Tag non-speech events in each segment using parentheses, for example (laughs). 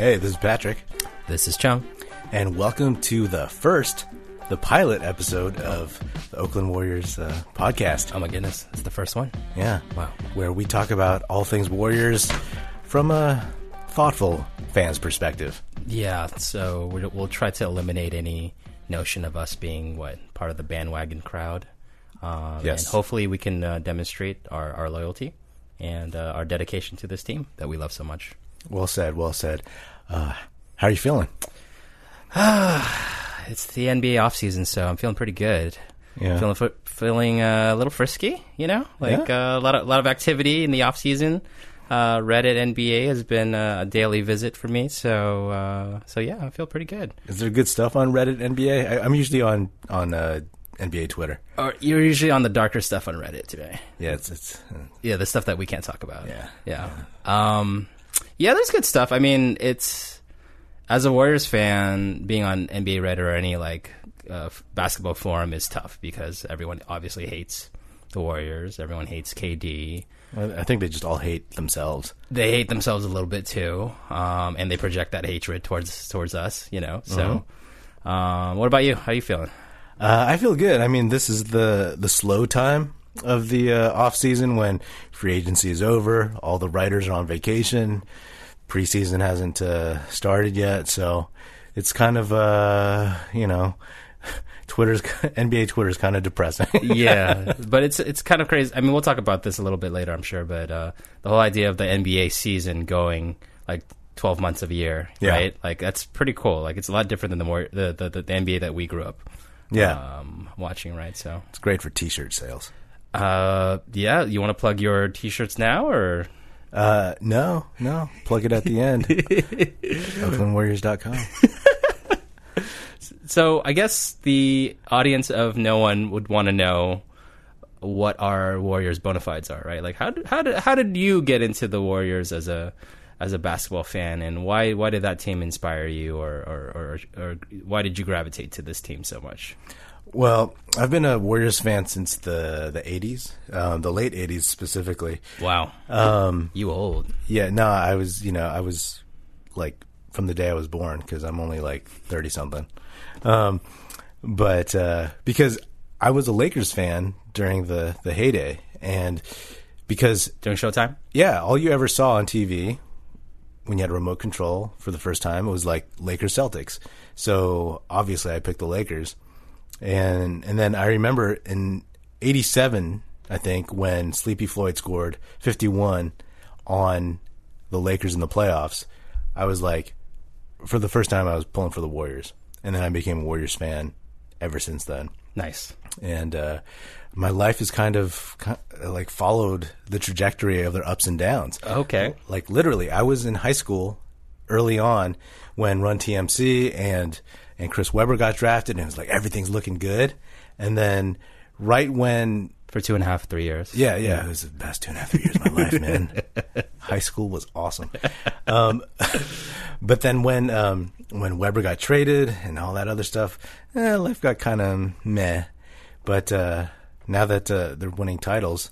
Hey, this is Patrick, This is Chung. and welcome to the first, the pilot episode of the Oakland Warriors uh, podcast. Oh my goodness, it's the first one. Yeah, Wow. where we talk about all things Warriors from a thoughtful fan's perspective. Yeah, so we- we'll try to eliminate any notion of us being what part of the bandwagon crowd. Um, Yes. and hopefully we can uh, demonstrate our, our loyalty and uh, our dedication to this team that we love so much. Well said, well said. Uh, how are you feeling? (sighs) It's the NBA offseason, so I'm feeling pretty good. Yeah. Feeling feeling uh, a little frisky, you know, like uh, a lot of lot of activity in the off season. Uh, Reddit NBA has been uh, a daily visit for me, so uh, so yeah, I feel pretty good. Is there good stuff on Reddit NBA? I, I'm usually on on uh, NBA Twitter. Or you're usually on the darker stuff on Reddit today. Yeah, it's it's uh, Yeah, the stuff that we can't talk about. Yeah. yeah, um, yeah. There's good stuff. I mean, it's as a Warriors fan, being on NBA Reddit or any like uh, basketball forum is tough because everyone obviously hates the Warriors. Everyone hates KD. I think they just all hate themselves. They hate themselves a little bit too, um, and they project that hatred towards towards us. You know. So, um, what about you? How are you feeling? Uh, I feel good. I mean, this is the the slow time of the uh, off season when free agency is over. All the writers are on vacation. Preseason hasn't uh, started yet, so it's kind of uh, you know, (laughs) Twitter's (laughs) NBA Twitter's kind of depressing. (laughs) yeah, but it's it's kind of crazy. I mean, we'll talk about this a little bit later, I'm sure. But uh, the whole idea of the NBA season going like 12 months of a year, Yeah. right? Like that's pretty cool. Like it's a lot different than the more the the, the, the NBA that we grew up, yeah, um, watching, right? So, it's great for T-shirt sales. uh, yeah, you want to plug your T-shirts now, or Uh, no, no, plug it at the end. (laughs) OaklandWarriors.com. (laughs) so? I guess the audience of no one would want to know what our Warriors bona fides are, right? Like how did, how did how did you get into the Warriors as a as a basketball fan, and why why did that team inspire you, or or, or, or why did you gravitate to this team so much? Well, I've been a Warriors fan since the the '80s, um, the late '80s specifically. Wow, Um, you old. Yeah, no, I was, you know, I was like from the day I was born because I'm only like 30 something. Um, but uh, because I was a Lakers fan during the, the heyday, and because, During Showtime, yeah, all you ever saw on TV when you had a remote control for the first time, it was like Lakers Celtics. So obviously I picked the Lakers. And and then I remember in '87, I think, when Sleepy Floyd scored 51 on the Lakers in the playoffs, I was like, for the first time, I was pulling for the Warriors, and then I became a Warriors fan ever since then. nice. And uh, my life has kind of like followed the trajectory of their ups and downs. Okay. Like literally, I was in high school early on when Run TMC and and Chris Webber got drafted, and it was like everything's looking good. And then right when For two and a half, three years. yeah, yeah, it was the best two and a half three years of my life, man. (laughs) High school was awesome. Um, (laughs) but then when um, when Webber got traded and all that other stuff, eh, life got kind of meh. But uh, now that uh, they're winning titles,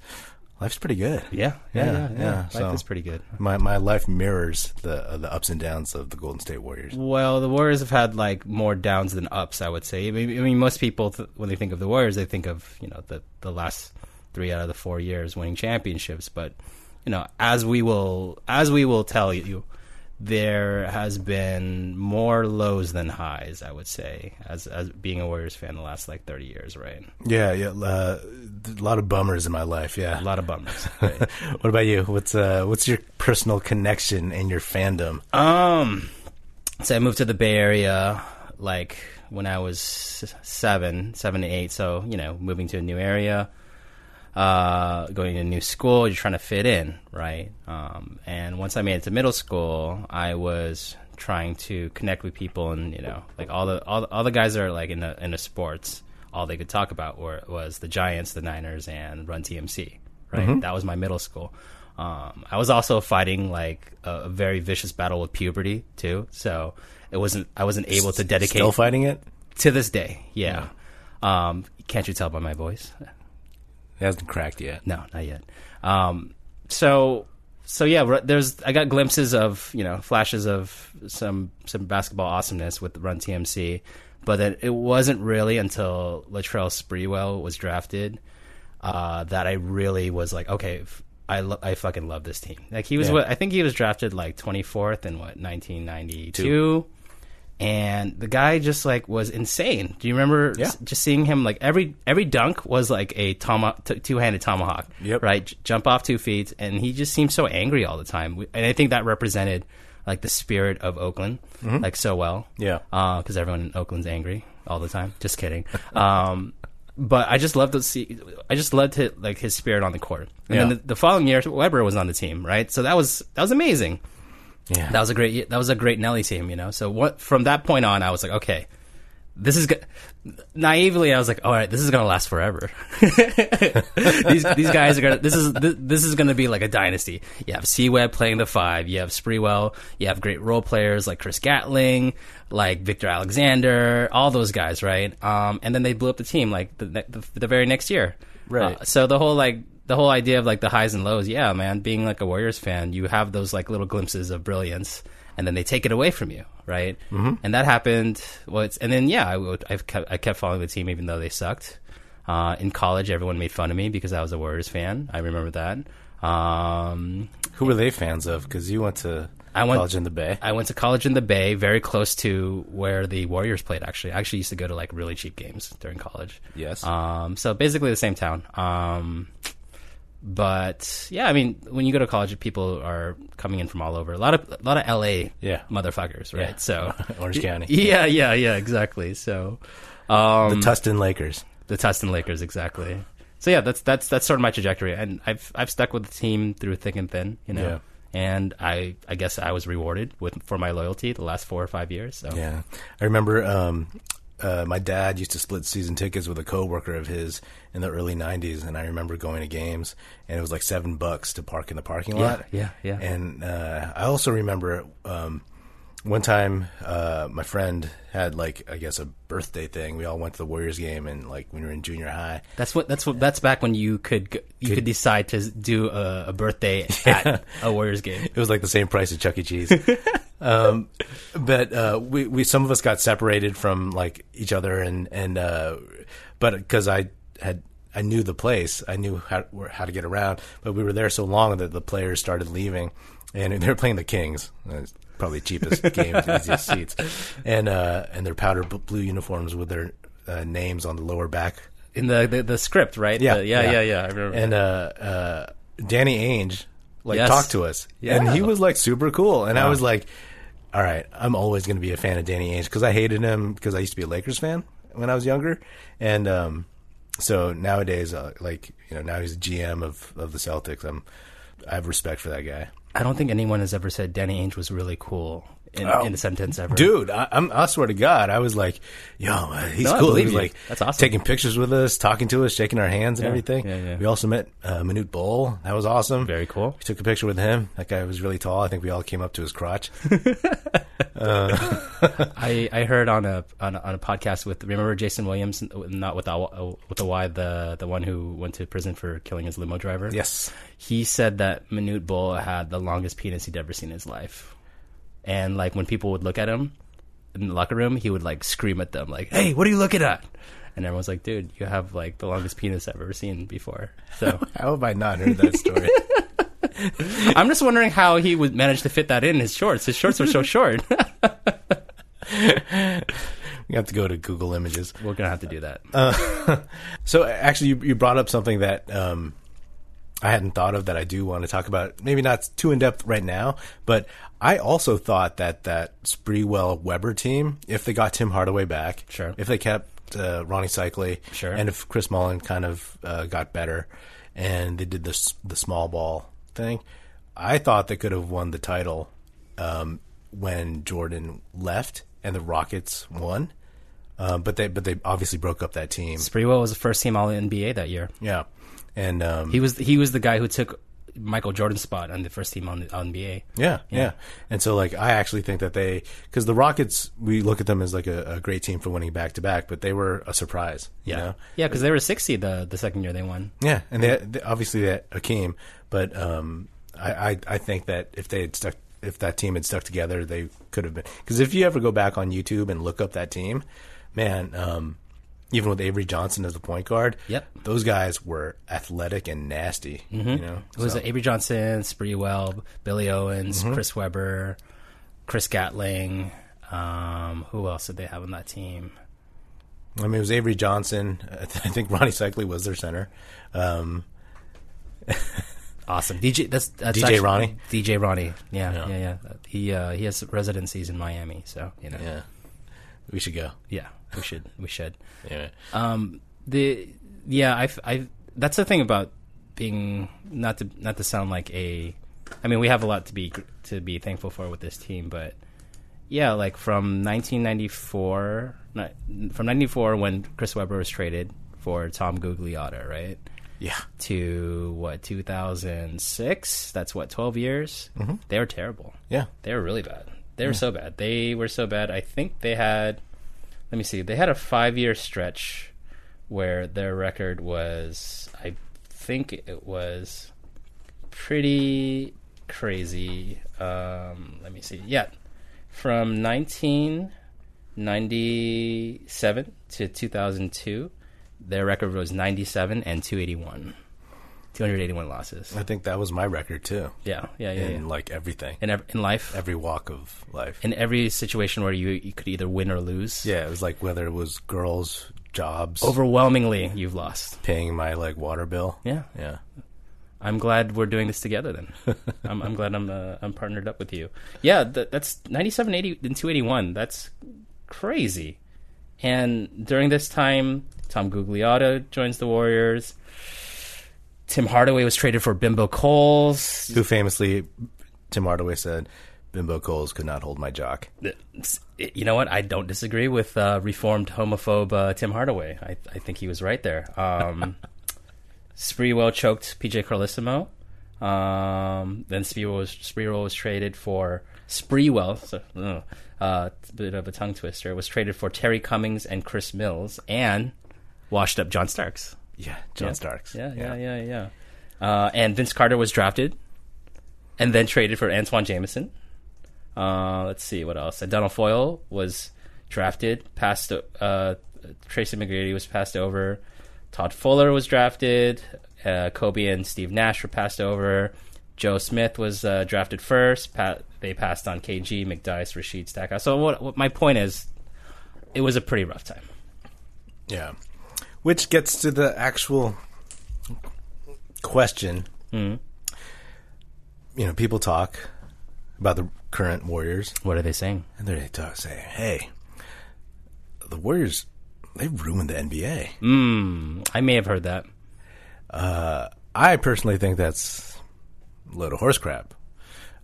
life's pretty good. yeah, yeah, yeah. Yeah, yeah, Life so- is pretty good. My my life mirrors the uh, the ups and downs of the Golden State Warriors. Well, the Warriors have had like more downs than ups, I would say. I mean, I mean most people th- when they think of the Warriors, they think of you know the the last three out of the four years winning championships. But you know, as we will as we will tell you, there has been more lows than highs. I would say, as as being a Warriors fan the last like thirty years, right? Yeah, yeah, uh, a lot of bummers in my life. Yeah. A lot of bummers. (laughs) Right? what about you? What's uh, what's your personal connection and your fandom? Um, so I moved to the Bay Area like when I was seven, seven to eight. So you know, moving to a new area, uh, going to a new school, you're trying to fit in, right? Um, and once I made it to middle school, I was trying to connect with people, and you know, like all the all, the- all the guys that are like in the in the sports, all they could talk about were was the Giants, the Niners, and Run TMC, right? That was my middle school. Um, I was also fighting like a, a very vicious battle with puberty too, so it wasn't I wasn't able to dedicate Still fighting it? to this day. Yeah. Um, can't you tell by my voice? It hasn't cracked yet. No, not yet. Um, so so yeah, there's I got glimpses of you know flashes of some some basketball awesomeness with Run TMC, but then it wasn't really until Latrell Sprewell was drafted uh, that I really was like, okay, f- I lo- I fucking love this team. Like he was Yeah. what I think he was drafted like 24th in what 1992. And the guy just like was insane. Do you remember Yeah. just seeing him like every every dunk was like a t- two-handed tomahawk. Yep. Right? J- jump off two feet and he just seemed so angry all the time. We- And I think that represented like the spirit of Oakland like so well Yeah. because everyone in Oakland's angry all the time. Just kidding. Um, but I just love to see. I just loved his, like his spirit on the court. And then the, the following year, Webber was on the team, right? So that was that was amazing. Yeah. That was a great. That was a great Nellie team, you know. So what from that point on, I was like, okay, this is good. Naively, I was like, all right, this is gonna last forever. (laughs) these these guys are gonna. This is this, this is gonna be like a dynasty. You have C Web playing the five. You have Sprewell. You have great role players like Chris Gatling, like Victor Alexander, all those guys, right? Um, and then they blew up the team like the the, the very next year, Right. Uh, so the whole like the whole idea of like the highs and lows, yeah, man. Being like a Warriors fan, you have those like little glimpses of brilliance, and then they take it away from you, right? Mm-hmm. And that happened. Well, it's, and then yeah, I would, I've kept, I kept following the team even though they sucked. Uh, in college, everyone made fun of me because I was a Warriors fan. I remember that. Um, Who were they fans of? Because you went to I went- college in the Bay. I went to college in the Bay, very close to where the Warriors played. Actually, I actually used to go to like really cheap games during college. Yes. Um, so basically the same town. Um, but yeah, I mean, when you go to college, people are coming in from all over. A lot of a lot of LA Yeah. motherfuckers, right? Yeah. So (laughs) Orange County. (laughs) yeah, yeah, yeah, exactly. So um, the Tustin Lakers. the Tustin Lakers, exactly. So yeah, that's that's that's sort of my trajectory, and I've I've stuck with the team through thick and thin, you know. Yeah. And I I guess I was rewarded with for my loyalty the last four or five years. So Yeah, I remember um, uh, my dad used to split season tickets with a coworker of his in the early '90s, and I remember going to games, and it was like seven bucks to park in the parking lot. yeah, yeah. yeah. And uh, I also remember um, one time uh, my friend had like I guess a birthday thing. We all went to the Warriors game, and like when we were in junior high. That's what that's what that's back when you could you could decide to do a, a birthday (laughs) at a Warriors game. It was like the same price as Chuck E. Cheese. (laughs) um, but uh, we, we some of us got separated from like each other, and and uh, but because I had I knew the place, I knew how how to get around. But we were there so long that the players started leaving, and they were playing the Kings. Probably cheapest (laughs) games, easiest seats, and uh, and their powder blue uniforms with their uh, names on the lower back In the the, the script, right? yeah, The- yeah, yeah, yeah, I remember. And uh, uh, Danny Ainge like Yes. talked to us, Yeah. and he was like super cool. And I was like, all right, I'm always going to be a fan of Danny Ainge because I hated him because I used to be a Lakers fan when I was younger, and um, so nowadays, uh, like you know, now he's the GM of of the Celtics. I'm I have respect for that guy. I don't think anyone has ever said Danny Ainge was really cool in, Oh. in a sentence ever. Dude, I, I'm, I swear to God, I was like, "Yo, uh, he's No, cool." He was like, That's awesome. taking pictures with us, talking to us, shaking our hands and Yeah, everything. yeah, yeah. We also met uh, Manute Bol. That was awesome. Very cool. We took a picture with him. That guy was really tall. I think we all came up to his crotch. (laughs) I, I heard on a, on a on a podcast with remember Jason Williams, not with the with the Y, the the one who went to prison for killing his limo driver. yes. he said that Manute Bol had the longest penis he'd ever seen in his life. And like when people would look at him in the locker room, he would like scream at them, like, "Hey, what are you looking at?" And everyone's like, "Dude, you have like the longest penis I've ever seen before." So (laughs) How have I not heard that story? (laughs) I'm just wondering how he would manage to fit that in his shorts. His shorts are so (laughs) short. we have to go to Google Images. We're gonna have to do that. So actually, you, you brought up something that um, I hadn't thought of that I do want to talk about. Maybe not too in depth right now, but I also thought that that Sprewell Webber team, if they got Tim Hardaway back, Sure. if they kept uh, Rony Seikaly, Sure. and if Chris Mullin kind of uh, got better, and they did this the small ball thing, I thought they could have won the title um, when Jordan left and the Rockets won. Um, but they but they obviously broke up that team. Sprewell was the first team All the NBA that year. Yeah, and um, He was he was the guy who took Michael Jordan's spot on the first team on the on NBA. yeah, yeah, and so like I actually think that they because the Rockets we look at them as like a, a great team for winning back to back, but they were a surprise. you Yeah, know? yeah, because they were 60 the the second year they won. yeah, and they, they obviously they had Hakeem, but um, I, I, I think that if they had stuck, if that team had stuck together, they could have been. Because if you ever go back on YouTube and look up that team, man, um, even with Avery Johnson as the point guard, Yep. those guys were athletic and nasty. You know, It was So- Avery Johnson, Sprewell, Billy Owens, Mm-hmm. Chris Webber, Chris Gatling. Um, who else did they have on that team? I mean, it was Avery Johnson. I (laughs) th- I think Rony Seikaly was their center. Um, Awesome, DJ. That's, that's DJ actually- Ronnie? DJ Ronnie. Yeah, Yeah. yeah, yeah. He uh, he has residencies in Miami, so you know. Yeah, we should go. Yeah, we should we should. (laughs) Yeah. Um, the yeah, I I that's the thing about being not to not to sound like a. I mean, we have a lot to be to be thankful for with this team, but yeah, like from 1994, not, from 94 when Chris Webber was traded for Tom Gugliotta, right? yeah. To what 2006? That's what 12 years. Mm-hmm. They were terrible. Yeah. They were really bad. They were so bad. They were so bad. I think they had. Let me see. They had a five-year stretch where their record was. I think it was pretty crazy. Um, let me see. Yeah, from 1997 to 2002, their record was 97 and 281. 281 losses. I think that was my record too. Yeah, yeah, yeah. in yeah. like everything, In, ev- in life, every walk of life. in every situation where you you could either win or lose. yeah, it was like whether it was girls, jobs, Overwhelmingly, you've lost. paying my like water bill. Yeah, Yeah. I'm glad we're doing this together. Then (laughs) I'm, I'm glad I'm uh, I'm partnered up with you. Yeah, th- that's 97, 80, and 281. That's crazy. And during this time, Tom Gugliotta joins the Warriors. Tim Hardaway was traded for Bimbo Coles. Who famously, Tim Hardaway said, "Bimbo Coles could not hold my jock." You know what? I don't disagree with uh, reformed homophobe uh, Tim Hardaway. I, I think he was right there. Um, (laughs) Sprewell choked PJ Carlesimo. Um, then Sprewell was, Sprewell was traded for Sprewell. So, uh, uh, bit of a tongue twister. Was traded for Terry Cummings and Chris Mills and washed up John Starks. Yeah, John Yeah. Starks. Yeah, yeah, yeah, yeah. Uh, and Vince Carter was drafted and then traded for Antawn Jamison. Uh, let's see what else. And Adonal Foyle was drafted, passed. Uh, Tracy McGrady was passed over. Todd Fuller was drafted. Uh, Kobe and Steve Nash were passed over. Joe Smith was uh, drafted first. They passed on KG, McDyess, Rashid Stackhouse. So what, what my point is, it was a pretty rough time. Yeah. Which gets to the actual question. Mm-hmm. You know, people talk about the current Warriors, What are they saying? and they talk say, "Hey, the Warriors—they've ruined the NBA." Mm, I may have heard that. I personally think that's a load of horse crap.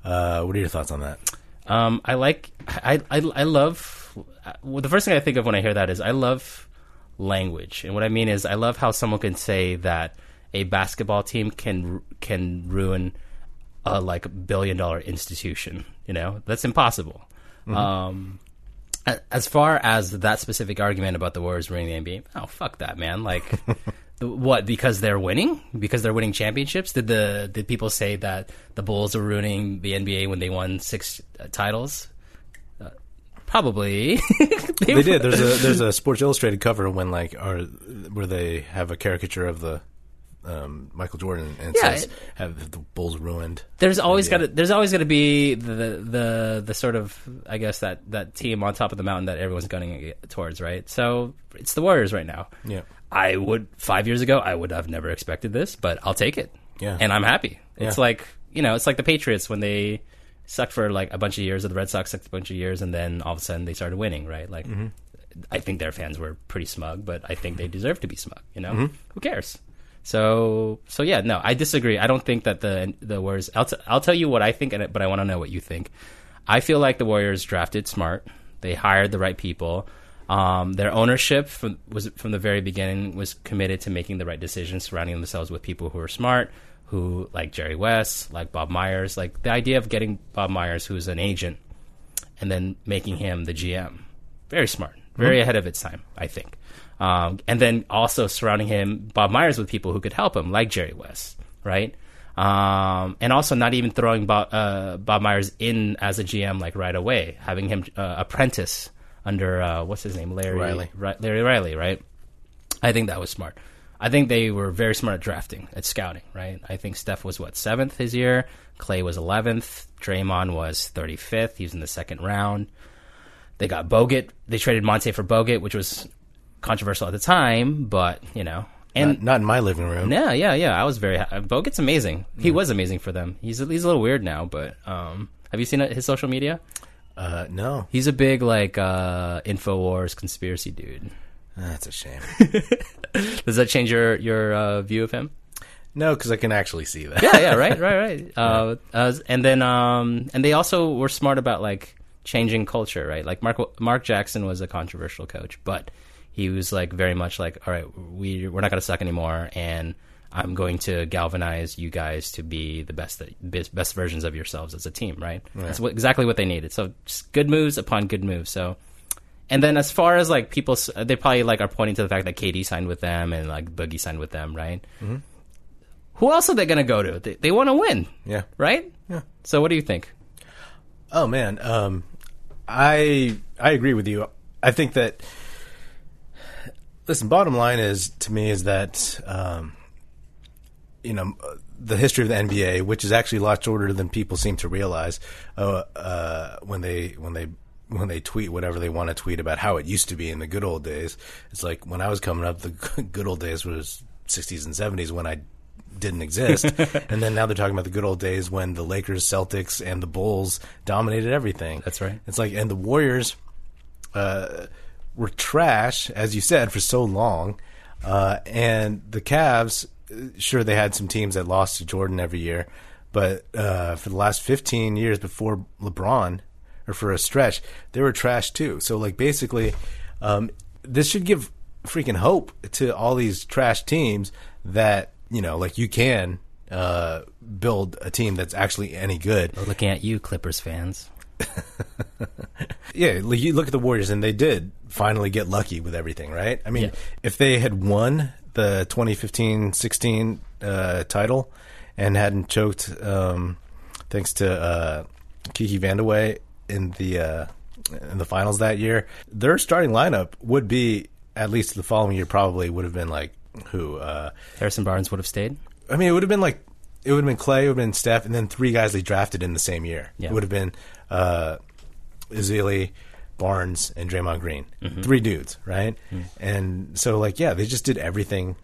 Uh, what are your thoughts on that? Um, I like I, I I love well, the first thing I think of when I hear that is I love language, and what I mean is I love how someone can say that a basketball team can can ruin a like billion dollar institution. You know that's impossible. Um, as far as that specific argument about the Warriors ruining the NBA, oh fuck that man! Like. (laughs) What? Because they're winning? Because they're winning championships? Did the did people say that the Bulls were ruining the NBA when they won six uh, titles? Probably. (laughs) They did. There's a there's a Sports Illustrated cover when like or where they have a caricature of the um, Michael Jordan and Yeah, says have the Bulls ruined. There's always got to there's always got to be the, the the sort of I guess that that team on top of the mountain that everyone's gunning towards, right? So it's the Warriors right now. Yeah. I would five years ago I would have never expected this, but I'll take it. Yeah. and I'm happy. It's Yeah. like you know, it's like the Patriots when they sucked for like a bunch of years, or the Red Sox sucked a bunch of years, and then all of a sudden they started winning, right? Like, mm-hmm. I think their fans were pretty smug, but I think they mm-hmm. deserve to be smug. You know, mm-hmm. who cares? So, so yeah, no, I disagree. I don't think that the the Warriors. I'll t- I'll tell you what I think, but I want to know what you think. I feel like the Warriors drafted smart. They hired the right people. Um, their ownership from, was from the very beginning was committed to making the right decisions, surrounding themselves with people who are smart, who like Jerry West, like Bob Myers, like the idea of getting Bob Myers, who's an agent, and then making him the GM. Very smart, very ahead of its time, I think. Um, and then also surrounding him, Bob Myers, with people who could help him, like Jerry West, right? Um, and also not even throwing Bob, uh, Bob Myers in as a GM like right away, having him uh, apprentice under uh, what's his name, Larry Riley. Ri- Larry Riley, right? I think that was smart. I think they were very smart at drafting, at scouting, right? I think Steph was what seventh his year, Clay was eleventh, Draymond was thirty fifth. He was in the second round. They got Bogut. They traded Monta for Bogut, which was controversial at the time, but you know, and Not, not in my living room. yeah, yeah, yeah. I was very ha- Bogut's amazing. He was amazing for them. He's a, he's a little weird now, but um, have you seen his social media? Uh, no, He's a big like uh, Infowars conspiracy dude. That's a shame. (laughs) Does that change your your uh, view of him? no, because I can actually see that. yeah, yeah, right, (laughs) right, right. Uh, uh, and then, um, and they also were smart about like changing culture, right? Like Mark Mark Jackson was a controversial coach, but he was like very much like, all right, we we're not going to suck anymore, and I'm going to galvanize you guys to be the best that best, versions of yourselves as a team, right? That's what, exactly what they needed. So just good moves upon good moves. So. And then, as far as like people, they probably like are pointing to the fact that KD signed with them and like Boogie signed with them, right? Who else are they going to go to? They, they want to win, Yeah. right? Yeah. So what do you think? Oh man, um, I I agree with you. I think that listen. Bottom line is to me is that um, you know the history of the NBA, which is actually a lot shorter than people seem to realize uh, uh, when they when they when they tweet whatever they want to tweet about how it used to be in the good old days. It's like when I was coming up, the (laughs) good old days was 60s and 70s when I didn't exist. (laughs) and then now they're talking about the good old days when the Lakers, Celtics, and the Bulls dominated everything. That's right. It's like, and the Warriors uh, were trash, as you said, for so long. Uh, and the Cavs, uh, sure, they had some teams that lost to Jordan every year. But uh, for the last 15 years before LeBron, or for a stretch, they were trash too. So, like, basically, um, this should give freaking hope to all these trash teams that, you know, like you can uh, build a team that's actually any good. Looking at you, Clippers fans. (laughs) Yeah, you look at the Warriors, and they did finally get lucky with everything, right? I mean, Yeah. if they had won the 2015-16 uh, title and hadn't choked, um, thanks to uh, Kiki Vandeweghe in the uh, in the finals that year, their starting lineup would be at least the following year probably would have been like who. Uh, Harrison Barnes would have stayed. I mean, it would have been like it would have been Clay, it would have been Steph, and then three guys they drafted in the same year. Yeah. It would have been uh, Ezeli, Barnes, and Draymond Green. Three dudes, right? And so, like, yeah, they just did everything,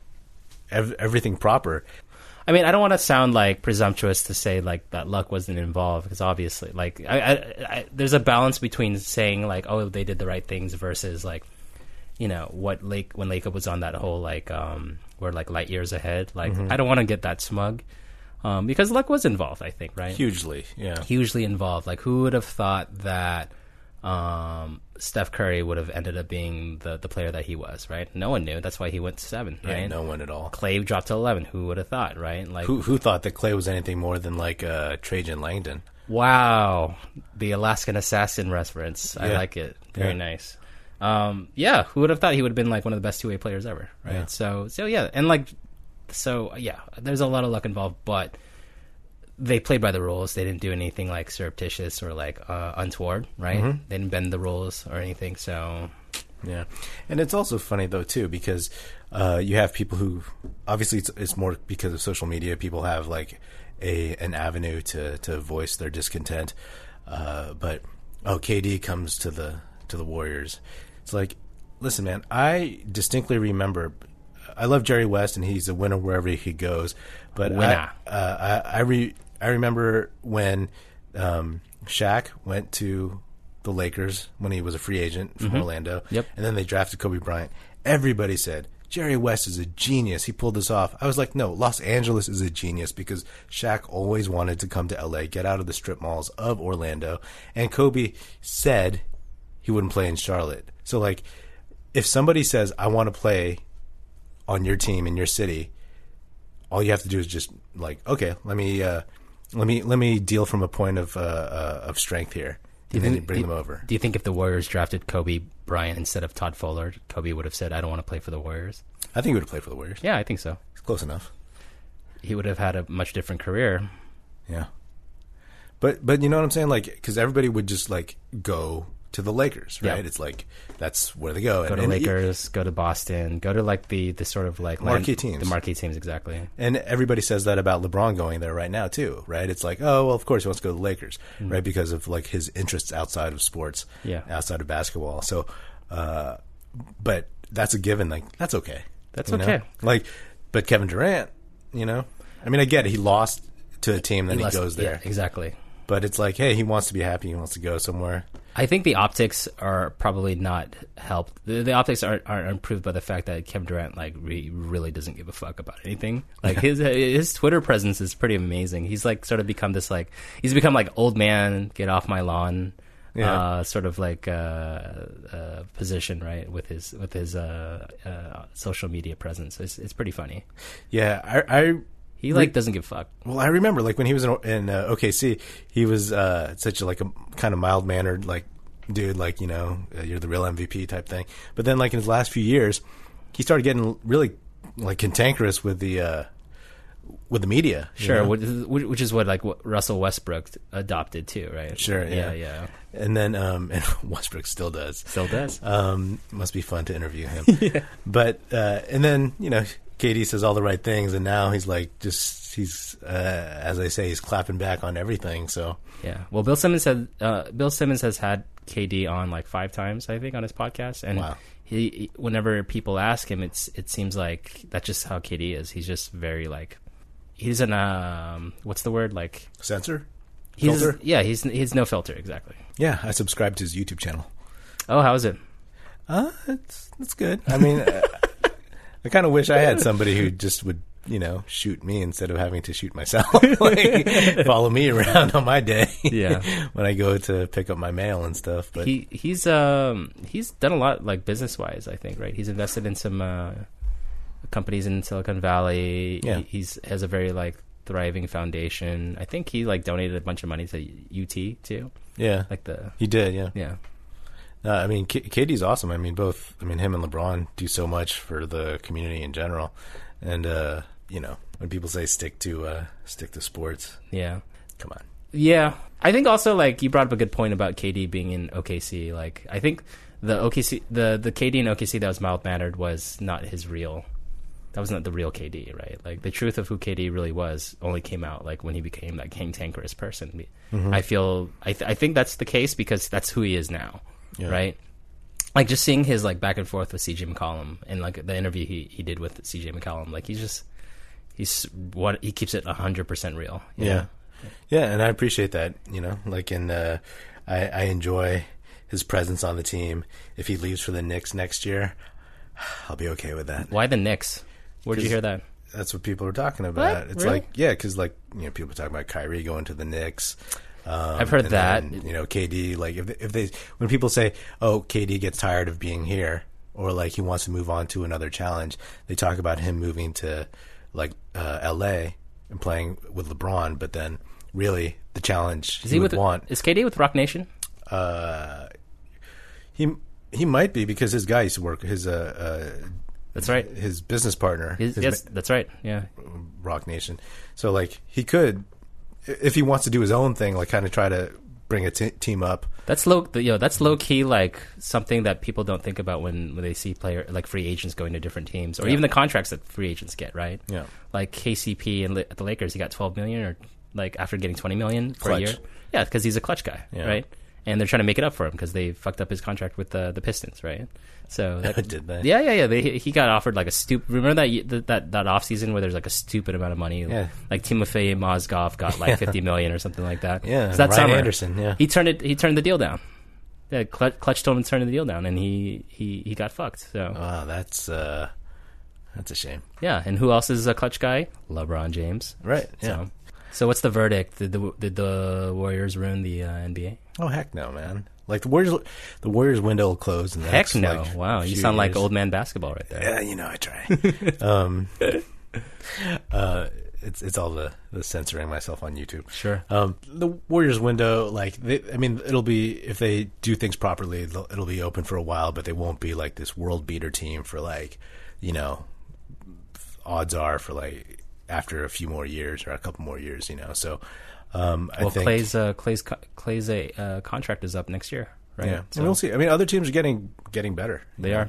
ev- everything proper. I mean, I don't want to sound like presumptuous to say like that luck wasn't involved because obviously, like, I, I, I, there's a balance between saying like, oh, they did the right things versus like, you know, what Lake when Laker was on that whole like, um, we're like light years ahead. Like, I don't want to get that smug, um, because luck was involved. I think, right? Hugely, yeah. hugely involved. Like, who would have thought that um, Steph Curry would have ended up being the, the player that he was, right? No one knew. That's why he went to seven, Yeah, right? no one at all. Clay dropped to 11. Who would have thought, right? Like, Who who thought that Clay was anything more than like uh, Trajan Langdon? wow, the Alaskan assassin reference. I like it. Very Yeah. nice. Um, yeah, who would have thought he would have been like one of the best two way players ever, right? Yeah. So, so yeah, and like, so yeah, there's a lot of luck involved, but they played by the rules. They didn't do anything like surreptitious or like uh, untoward, right? Mm-hmm. They didn't bend the rules or anything. So, Yeah, and it's also funny though too because uh, you have people who obviously it's, it's more because of social media. People have like a an avenue to to voice their discontent. Uh, but oh, KD comes to the to the Warriors. It's like, listen, man, I distinctly remember. I love Jerry West, and he's a winner wherever he goes. But. I, uh, I, I re I remember when um, Shaq went to the Lakers when he was a free agent from Orlando. Yep. And then they drafted Kobe Bryant. Everybody said Jerry West is a genius. He pulled this off. I was like, no, Los Angeles is a genius because Shaq always wanted to come to LA, get out of the strip malls of Orlando, and Kobe said he wouldn't play in Charlotte. So like, if somebody says I want to play on your team in your city, all you have to do is just like, okay, let me uh, let me let me deal from a point of uh, uh, of strength here, and then you bring do, them over. Do you think if the Warriors drafted Kobe Bryant instead of Todd Fuller, Kobe would have said, "I don't want to play for the Warriors"? I think he would have played for the Warriors. Yeah, I think so. It's close enough. he would have had a much different career. Yeah. But but you know what I'm saying? Like because everybody would just like go to the Lakers, right? Yeah. It's like that's where they go. Go to and, Lakers, go to Boston, go to like the the sort of like Marquee land- teams. the marquee teams exactly. And everybody says that about LeBron going there right now too, right? It's like, oh well, of course he wants to go to the Lakers, right? Because of like his interests outside of sports, Mm-hmm. Yeah. outside of basketball. So, uh, but that's a given. Like that's okay. That's you know? okay. Like, but Kevin Durant, you know, I mean, I get it. He lost to a team, then he, Less- goes there. yeah, exactly. But it's like, hey, he wants to be happy. He wants to go somewhere. I think the optics are probably not helped. The, the optics aren't, aren't improved by the fact that Kevin Durant like re, really doesn't give a fuck about anything. Like his his Twitter presence is pretty amazing. He's like sort of become this like he's become like old man, get off my lawn, Yeah. uh, sort of like uh, uh, position right with his with his uh, uh, social media presence. It's it's pretty funny. Yeah, I, I He like doesn't give a fuck. Well, I remember like when he was in, in uh, OKC, he was uh, such a, like a kind of mild mannered like dude, like you know uh, you're the real MVP type thing. But then like in his last few years, he started getting really like cantankerous with the uh, with the media. you Sure, know? which is, which is what like what Russell Westbrook adopted too, right? Sure, yeah. yeah, yeah. and then um, (laughs) and Westbrook still does. Still does. Um, must be fun to interview him. (laughs) yeah. But uh, and then you know, KD says all the right things, and now he's like just he's uh, as I say, he's clapping back on everything. So Yeah. Well, Bill Simmons said uh, Bill Simmons has had KD on like five times, I think, on his podcast, and Wow. he, he- whenever people ask him, it's it seems like that's just how KD is. He's just very like he's an um what's the word like censor. he's Filter? yeah he's he's no filter exactly. Yeah, I subscribed to his YouTube channel. Oh, how is it? Uh, it's it's good. I mean, (laughs) I kind of wish I had (laughs) somebody who just would, you know, shoot me instead of having to shoot myself. (laughs) like, follow me around on my day. (laughs) Yeah. when I go to pick up my mail and stuff. But he he's um he's done a lot like business wise i think right he's invested in some uh companies in silicon valley Yeah. he, he's has a very like thriving foundation i think he like donated a bunch of money to ut too yeah, like the he did. Yeah. yeah Uh, I mean, K- KD's awesome. I mean, both. I mean, him and LeBron do so much for the community in general. And uh, you know, when people say stick to uh, stick to sports, yeah come on. yeah i think also like you brought up a good point about kd being in okc like i think the okc the the kd in okc that was mild mannered was not his real that was not the real KD, right? Like the truth of who KD really was only came out like when he became that cantankerous person. I feel I th- I think that's the case because that's who he is now, Yeah. right? Like just seeing his like back and forth with CJ McCollum and like the interview he, he did with CJ McCollum, like he's just he's what he keeps it hundred percent real. Yeah. know? Yeah, and I appreciate that, you know, like in uh I, I enjoy his presence on the team. If he leaves for the Knicks next year, (sighs) I'll be okay with that. Why the Knicks? Where'd you hear that? That's what people are talking about. What? It's Really? like, yeah, because like you know, people talk about Kyrie going to the Knicks. Um, I've heard that. then, you know, KD. Like if they, if they when people say, "Oh, KD gets tired of being here," or like he wants to move on to another challenge, they talk about him moving to like uh, L.A. and playing with LeBron. But then, really, the challenge Is he, he would with want is KD with Roc Nation? uh, he he might be because his guy used to work his uh, That's right. uh his business partner His, his yes, that's right. Yeah. Roc Nation. So like he could, if he wants to do his own thing, like kind of try to bring a t- team up. That's low. Yo, that's low key. Like something that people don't think about when, when they see player like free agents going to different teams, or Yeah. even the contracts that free agents get. Right? Yeah. Like KCP and at the Lakers, he got 12 million, or like after getting 20 million for Klutch. a year. Yeah, because he's a clutch guy, Yeah. right? And they're trying to make it up for him because they fucked up his contract with the the Pistons, right? So (laughs) that, Did they? Yeah, yeah, yeah. They, he got offered like a stupid. Remember that that that, off season where there's like a stupid amount of money. Yeah. Like Timofey Mozgov got like (laughs) 50 million or something like that. Yeah, So that Ryan summer, Anderson, yeah. he turned it. He turned the deal down. Yeah, Klutch, Klutch told him to turn the deal down, and he he he got fucked. So Wow, that's uh, that's a shame. yeah, and who else is a Klutch guy? LeBron James. Right? Yeah. So, so what's the verdict? Did the did the Warriors ruin the uh, NBA? Oh heck no, man! Like the Warriors, the Warriors window will close. The Heck no! like, wow, you sound like old man basketball right there. Yeah, you know I try. (laughs) um, (laughs) uh, it's it's all the the censoring myself on YouTube. Sure. Um, the Warriors window, like they, I mean, it'll be if they do things properly, they'll- it'll be open for a while, but they won't be like this world beater team for like, you know, odds are for like after a few more years or a couple more years, you know. So um, I Well, think Clay's uh, Clay's Clay's uh, contract is up next year, right? yeah, So and we'll see. I mean, other teams are getting getting better. they know.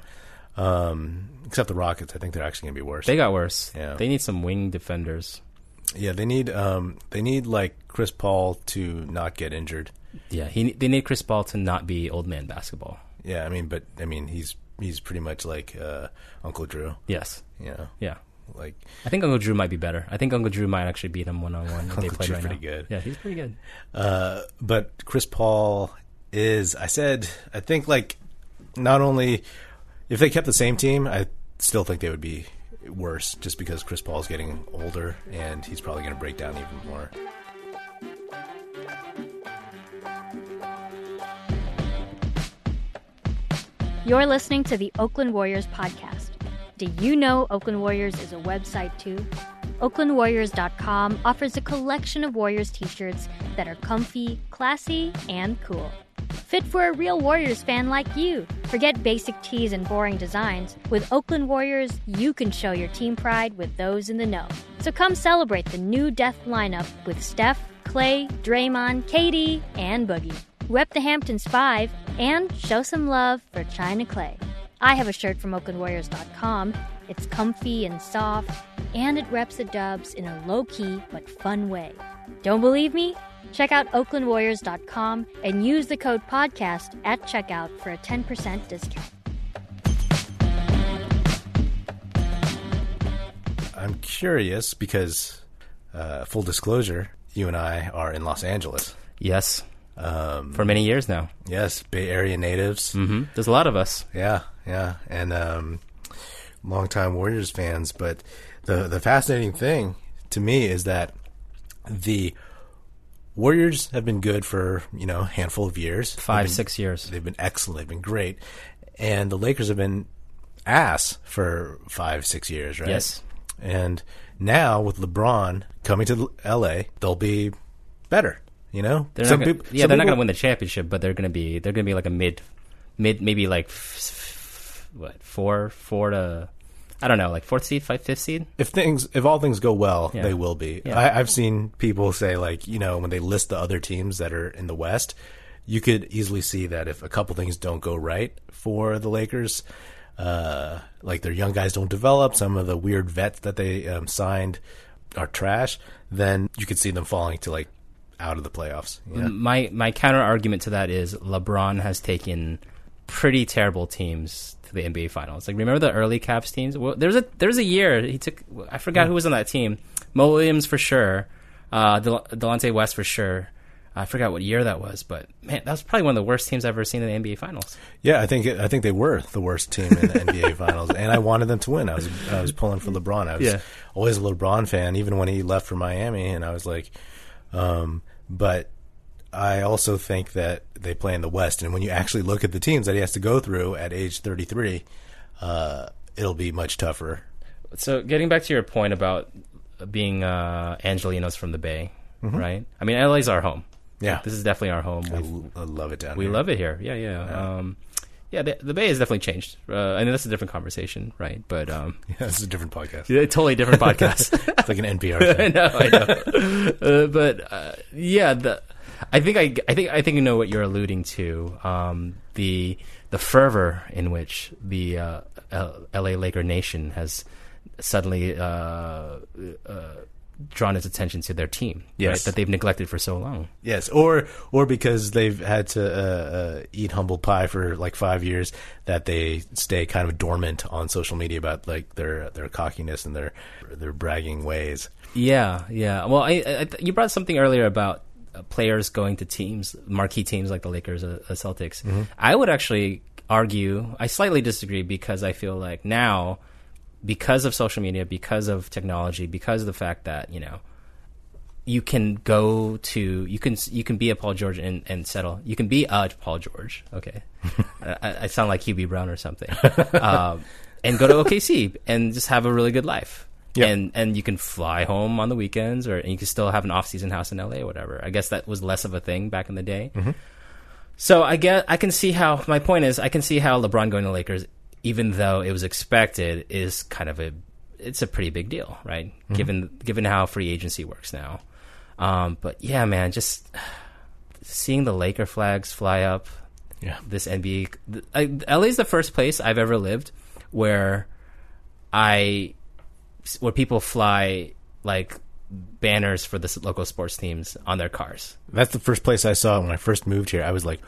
are. um, except the Rockets. I think they're actually going to be worse. They got worse. Yeah. They need some wing defenders. yeah, they need um, they need like Chris Paul to not get injured. Yeah, he they need Chris Paul to not be old man basketball. Yeah, I mean, but I mean, he's he's pretty much like uh, Uncle Drew. Yes. You know, Yeah. Like I think Uncle Drew might be better. I think Uncle Drew might actually beat him one on one if they Uncle played Drew's right pretty now. good. Yeah, he's pretty good. Uh, but Chris Paul is. I said. I think like not only if they kept the same team, I still think they would be worse, just because Chris Paul's getting older and he's probably going to break down even more. You're listening to the Oakland Warriors podcast. Did you know Oakland Warriors is a website too? OaklandWarriors.com offers a collection of Warriors t shirts that are comfy, classy, and cool. Fit for a real Warriors fan like you. Forget basic tees and boring designs. With Oakland Warriors, you can show your team pride with those in the know. So come celebrate the new death lineup with Steph, Clay, Draymond, KD, and Boogie. Rep the Hamptons 5 and show some love for China Clay. I have a shirt from OaklandWarriors.com. It's comfy and soft, and it reps the dubs in a low key but fun way. Don't believe me? Check out OaklandWarriors.com and use the code podcast at checkout for a 10% discount. I'm curious because, uh, full disclosure, you and I are in Los Angeles. Yes. Um, For many years now. yes, Bay Area natives. hmm There's a lot of us. Yeah, yeah, and um, longtime Warriors fans. But the the fascinating thing to me is that the Warriors have been good for you know a handful of years. Five, been- six years. They've been excellent. They've been great, and the Lakers have been ass for five, six years, right? Yes. And now with LeBron coming to L.A., they'll be better. You know, They're Some not gonna, peop- yeah, they're not going to win the championship, but they're going to be they're going to be like a mid, mid maybe like f- what four four to I don't know like fourth seed, five, fifth seed. if things if all things go well, Yeah. they will be. Yeah. I, I've seen people say like you know when they list the other teams that are in the West, you could easily see that if a couple things don't go right for the Lakers, uh, like their young guys don't develop, some of the weird vets that they um, signed are trash, then you could see them falling to like out of the playoffs. Yeah. My my counter argument to that is LeBron has taken pretty terrible teams to the NBA Finals. Like remember the early Cavs teams? Well, there's a there's a year he took. I forgot who was on that team. Mo Williams for sure. Uh, Del- Delonte West for sure. I forgot what year that was, but man, that was probably one of the worst teams I've ever seen in the NBA Finals. Yeah, I think I think they were the worst team in the (laughs) NBA Finals, and I wanted them to win. I was I was pulling for LeBron. I was Yeah. always a LeBron fan, even when he left for Miami, and I was like, um, but I also think that they play in the West, and when you actually look at the teams that he has to go through at age 33, uh, it'll be much tougher. So getting back to your point about being uh, Angelinos from the Bay, right? I mean, LA's our home. Yeah, This is definitely our home. I, I love it down we here. love it here. Yeah, yeah. Um, yeah, the, the Bay has definitely changed. Uh, I mean, that's a different conversation, right? But um, (laughs) Yeah, it's a different podcast. yeah, totally different (laughs) podcast. It's like an NPR. (laughs) I know, I know. Uh, but uh, yeah, the I think I, I think I think you know what you're alluding to. Um, the the fervor in which the uh, L- L.A. Laker nation has suddenly uh, uh, drawn its attention to their team, right? Yes. That they've neglected for so long. Yes, or or because they've had to uh, uh, eat humble pie for like five years, that they stay kind of dormant on social media about like their their cockiness and their their bragging ways. Yeah, yeah. Well, I, I, you brought something earlier about Uh, players going to teams, marquee teams like the Lakers, or the Celtics. Mm-hmm. I would actually argue, I slightly disagree because I feel like now, because of social media, because of technology, because of the fact that you know you can go to you can you can be a Paul George and, and settle. You can be a Paul George. Okay, (laughs) I, I sound like Hubie Brown or something. (laughs) um, and go to OKC and just have a really good life. Yeah. And and you can fly home on the weekends, or and you can still have an off season house in LA or whatever. I guess that was less of a thing back in the day. So I get I can see how my point is I can see how LeBron going to Lakers, even though it was expected, is kind of a it's a pretty big deal, right? Given given how free agency works now. Um, but yeah, man, just seeing the Laker flags fly up, Yeah. this NBA. I, LA is the first place I've ever lived where I, where people fly like banners for the local sports teams on their cars. That's the first place I saw it when I first moved here. I was like,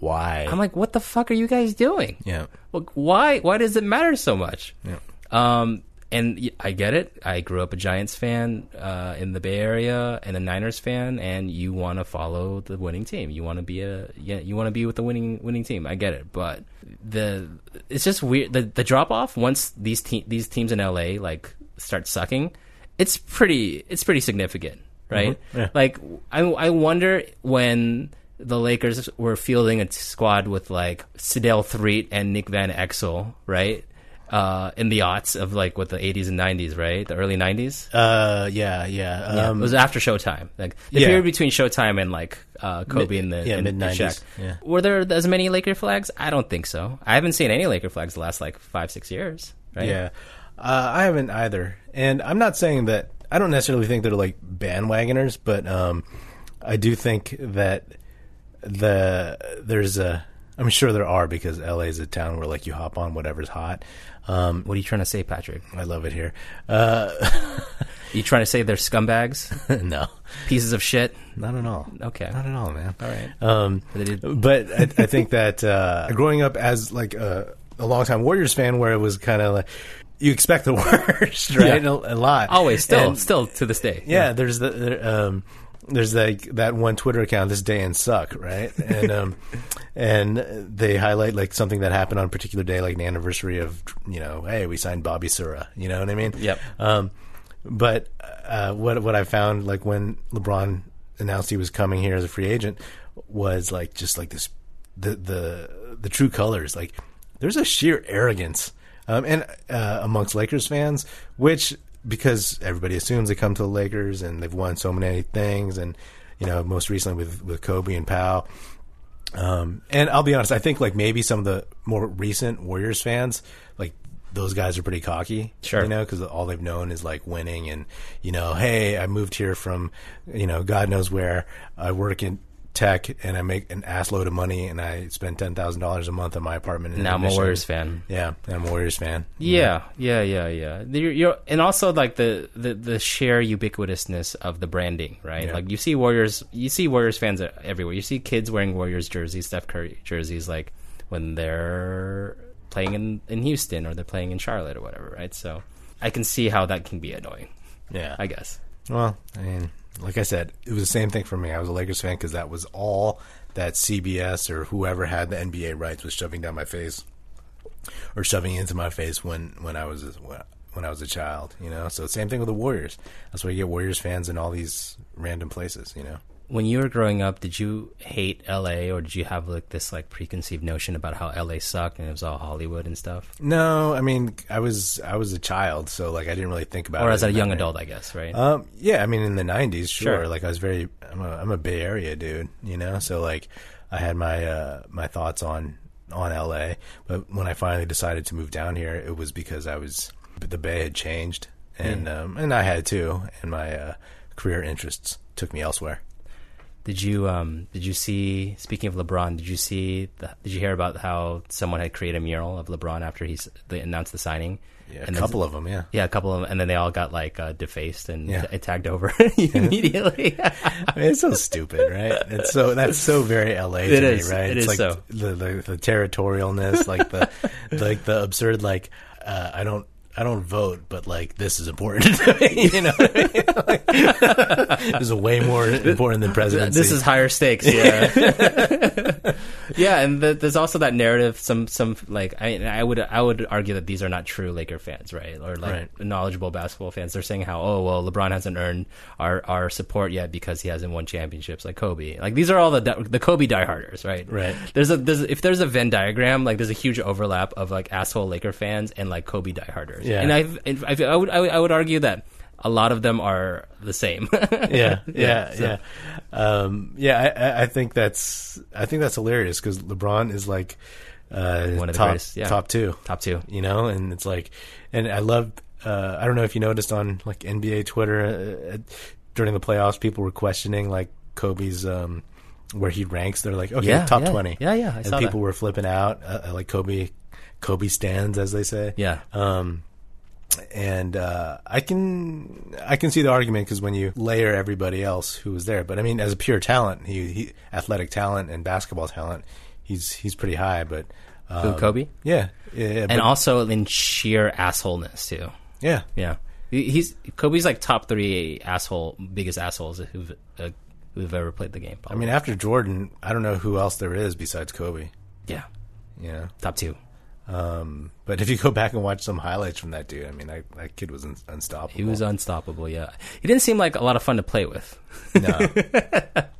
why? I'm like, what the fuck are you guys doing? yeah. Like, why? Why does it matter so much? Yeah. Um, and I get it. I grew up a Giants fan uh, in the Bay Area and a Niners fan, and you want to follow the winning team. You want to be a yeah. You want to be with the winning winning team. I get it, but the it's just weird. The the drop off once these te- these teams in LA like start sucking, it's pretty it's pretty significant, right? yeah. Like I I wonder when the Lakers were fielding a squad with like Sedale Threatt and Nick Van Exel, right? Uh, in the aughts of like what the 80s and 90s, right? The early 90s. Uh, yeah, yeah. Yeah, Um, it was after Showtime, like the yeah. period between Showtime and like uh, Kobe Mid- and the yeah, mid-nineties, Shaq. yeah. Were there as many Laker flags? I don't think so. I haven't seen any Laker flags the last like five six years. Right? Yeah, uh, I haven't either, and I'm not saying that I don't necessarily think they're like bandwagoners, but um, I do think that the there's a I'm sure there are because LA is a town where like you hop on whatever's hot. Um, What are you trying to say, Patrick? I love it here. Uh, (laughs) you trying to say they're scumbags, (laughs) no, pieces of shit? not at all. Okay. Not at all, man. All right. Um, But but I, I think that uh, growing up as like a, a longtime Warriors fan, where it was kind of like you expect the (laughs) worst, right? Yeah. A, a lot, Always, still, And- still to this day. yeah, there's the there, um, there's like that one Twitter account, this day in suck, right? And um, (laughs) and they highlight like something that happened on a particular day, like an anniversary of you know, hey, we signed Bobby Sura, you know what I mean? Yep. Um, but uh, what what I found like when LeBron announced he was coming here as a free agent was like just like this the the the true colors like there's a sheer arrogance um, and uh, amongst Lakers fans which because everybody assumes they come to the Lakers and they've won so many things and you know most recently with with Kobe and Pau um, and I'll be honest, I think like maybe some of the more recent Warriors fans, like those guys are pretty cocky, Sure. you know, because all they've known is like winning and you know, hey, I moved here from, you know, God knows where. I work in tech and I make an ass load of money and I spend ten thousand dollars a month on my apartment. in Now I'm a Warriors fan. Yeah, I'm a Warriors fan. Yeah, yeah, yeah, yeah. You're, you're, and also like the, the the sheer ubiquitousness of the branding, right? Yeah. Like you see Warriors, you see Warriors fans everywhere. You see kids wearing Warriors jerseys, Steph Curry jerseys, like when they're playing in in Houston or they're playing in Charlotte or whatever, right? So I can see how that can be annoying. Yeah, I guess. Well, I mean, like I said, it was the same thing for me. I was a Lakers fan because that was all that CBS or whoever had the NBA rights was shoving down my face or shoving into my face when when I was when I was a child. You know, so same thing with the Warriors. That's why you get Warriors fans in all these random places. You know. When you were growing up, did you hate LA or did you have like this like preconceived notion about how LA sucked and it was all Hollywood and stuff? No, I mean, I was I was a child, so like I didn't really think about Or it as a young way. adult, I guess, right? Um, yeah, I mean, in the '90s, sure. Sure. Like, I was very, I'm a, I'm a Bay Area dude, you know. So, like, I had my uh, my thoughts on on LA, but when I finally decided to move down here, it was because I was the Bay had changed, and um, and I had too, and my uh, career interests took me elsewhere. Did you um did you see speaking of LeBron, did you see the, did you hear about how someone had created a mural of LeBron after he they announced the signing? Yeah, a And then- couple of them, yeah. Yeah, a couple of them, and then they all got like uh, defaced and Yeah. t- tagged over (laughs) immediately. (laughs) I mean, it's so stupid, right? It's so that's so very LA to It me, is. right? It it's is like so. the, the the territorialness, like the (laughs) like the absurd, like uh, I don't. I don't vote, but like this is important (laughs) to me. You know, what I mean? (laughs) Like, this is way more important than presidency. this is higher stakes. Yeah, (laughs) yeah, and the, there's also that narrative. Some some like I I would I would argue that these are not true Laker fans, right? Or like Right. knowledgeable basketball fans. They're saying how oh well LeBron hasn't earned our our support yet because he hasn't won championships like Kobe. Like these are all the the Kobe dieharders, right? Right. There's a there's if there's a Venn diagram, like there's a huge overlap of like asshole Laker fans and like Kobe dieharders. Yeah. and I I, I would I would I would argue that. A lot of them are the same. (laughs) yeah, yeah, so- yeah, um, yeah. I- I, think that's I think that's hilarious because LeBron is like uh, One of the top greatest, yeah. top two. Top two. You know, and it's like, and I love. Uh, I don't know if you noticed on like NBA Twitter uh, during the playoffs, people were questioning like Kobe's um, where he ranks. They're like, okay, Yeah, top yeah. twenty. Yeah, yeah, I and people that. were flipping out, uh, like Kobe, Kobe stands, as they say. Yeah. Um, and uh, I can I can see the argument because when you layer everybody else who was there, but I mean, as a pure talent, he, he athletic talent and basketball talent, he's he's pretty high. But Who, um, Kobe? yeah, yeah, yeah, And but- also in sheer assholeness too. yeah, Yeah, he's Kobe's like top three asshole, biggest assholes who've uh, who've ever played the game. I mean, after Jordan, I don't know who else there is besides Kobe. yeah, yeah, top two. Um, but if you go back and watch some highlights from that dude, I mean, that, that kid was un- unstoppable. He was unstoppable. Yeah, he didn't seem like a lot of fun to play with. no. (laughs)